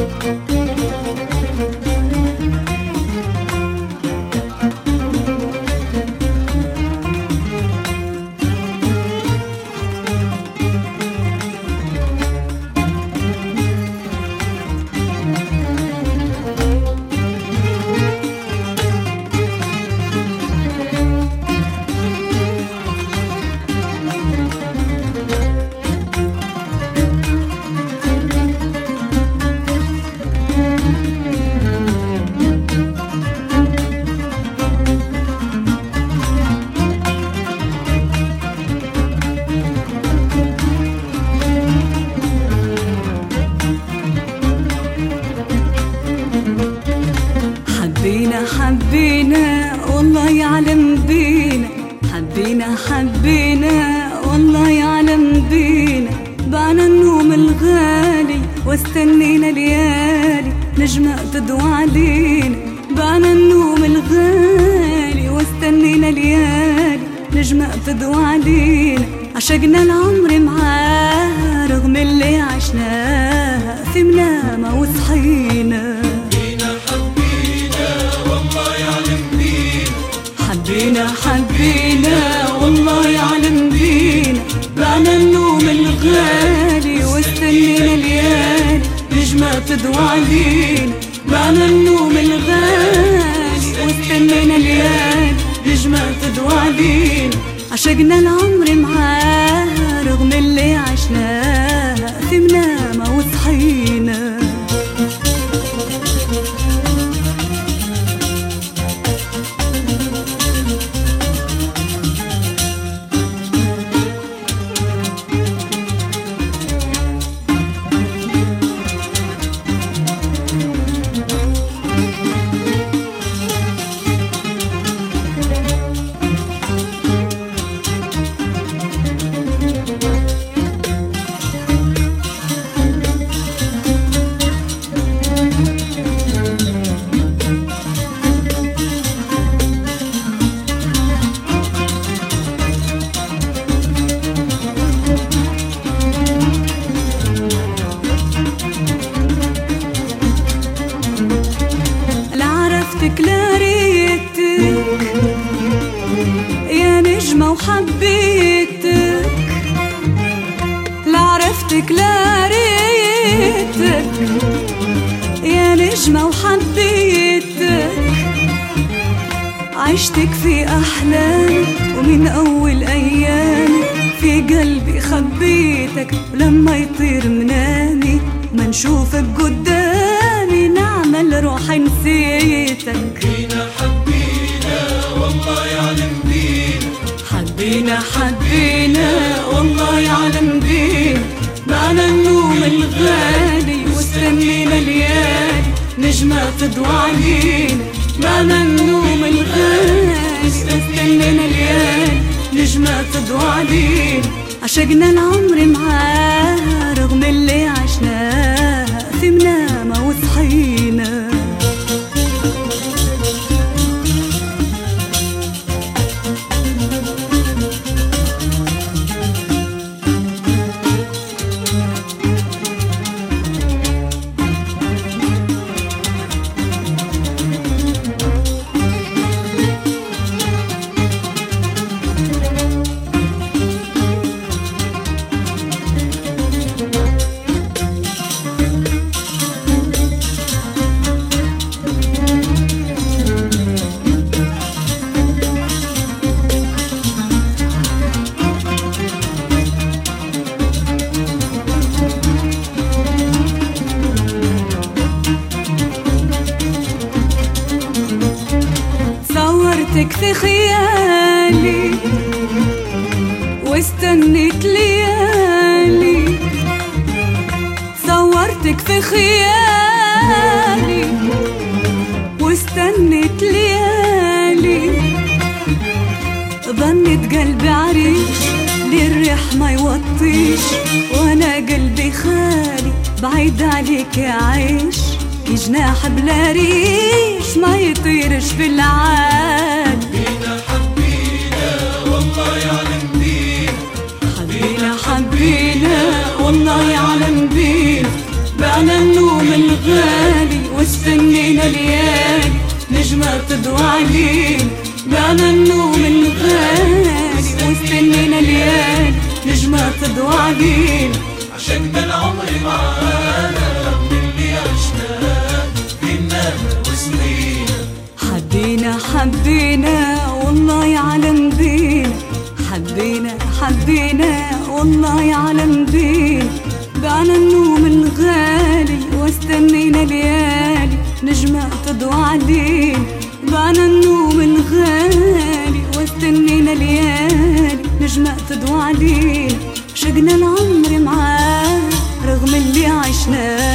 حبينا حبينا والله يعلم بينا. بعنا النوم الغالي واستنينا ليالي نجمة تدوى علينا. بعنا النوم الغالي واستنينا ليالي نجمة تدوى علينا. عشقنا العمر معاه علينا بعنا النوم الغالي واستنينا ليالي نجمة تدوى علينا عشقنا العمر معاه رغم اللي عشناه. عرفتك لا ريتك يا نجمة وحبيتك لا عرفتك لا ريتك يا نجمة وحبيتك عشتك في أحلامي ومن أول أيامي في قلبي خبيتك ولما يطير منامي ما نشوفك قدامي نعمل روح نسيتك فينا حبينا والله يعلم بينا حبينا حبينا والله يعلم بينا معنا النوم الغالي واستنينا ليالي نجمة تضوى علينا. معنا النوم الغالي واستنينا ليالي نجمة تضوى علينا. عشقنا العمر معاه رغم اللي عشناه. خيالي واستنيت ليالي. صورتك في خيالي واستنيت ليالي. ظنت قلبي عريش للريح ما يوطيش وأنا قلبي خالي بعيد عليك عيش. جناح بلا ريش ما يطيرش في العالي ليالي نجمة تضوى علينا بعنا النوم الغالي واستنينا ليالي نجمة تضوى علينا عشقنا العمر معانا رغم اللي عشناه بينا وسنينا حبينا حبينا والله يعلم بينا حبينا حبينا والله يعلم بينا بعنا النوم الغالي واستنينا ليالي. نجمة تضوى علينا بعنا النوم الغالي واستنينا ليالي. نجمة تضوى علينا شقنا العمر معاه رغم اللي عشناه.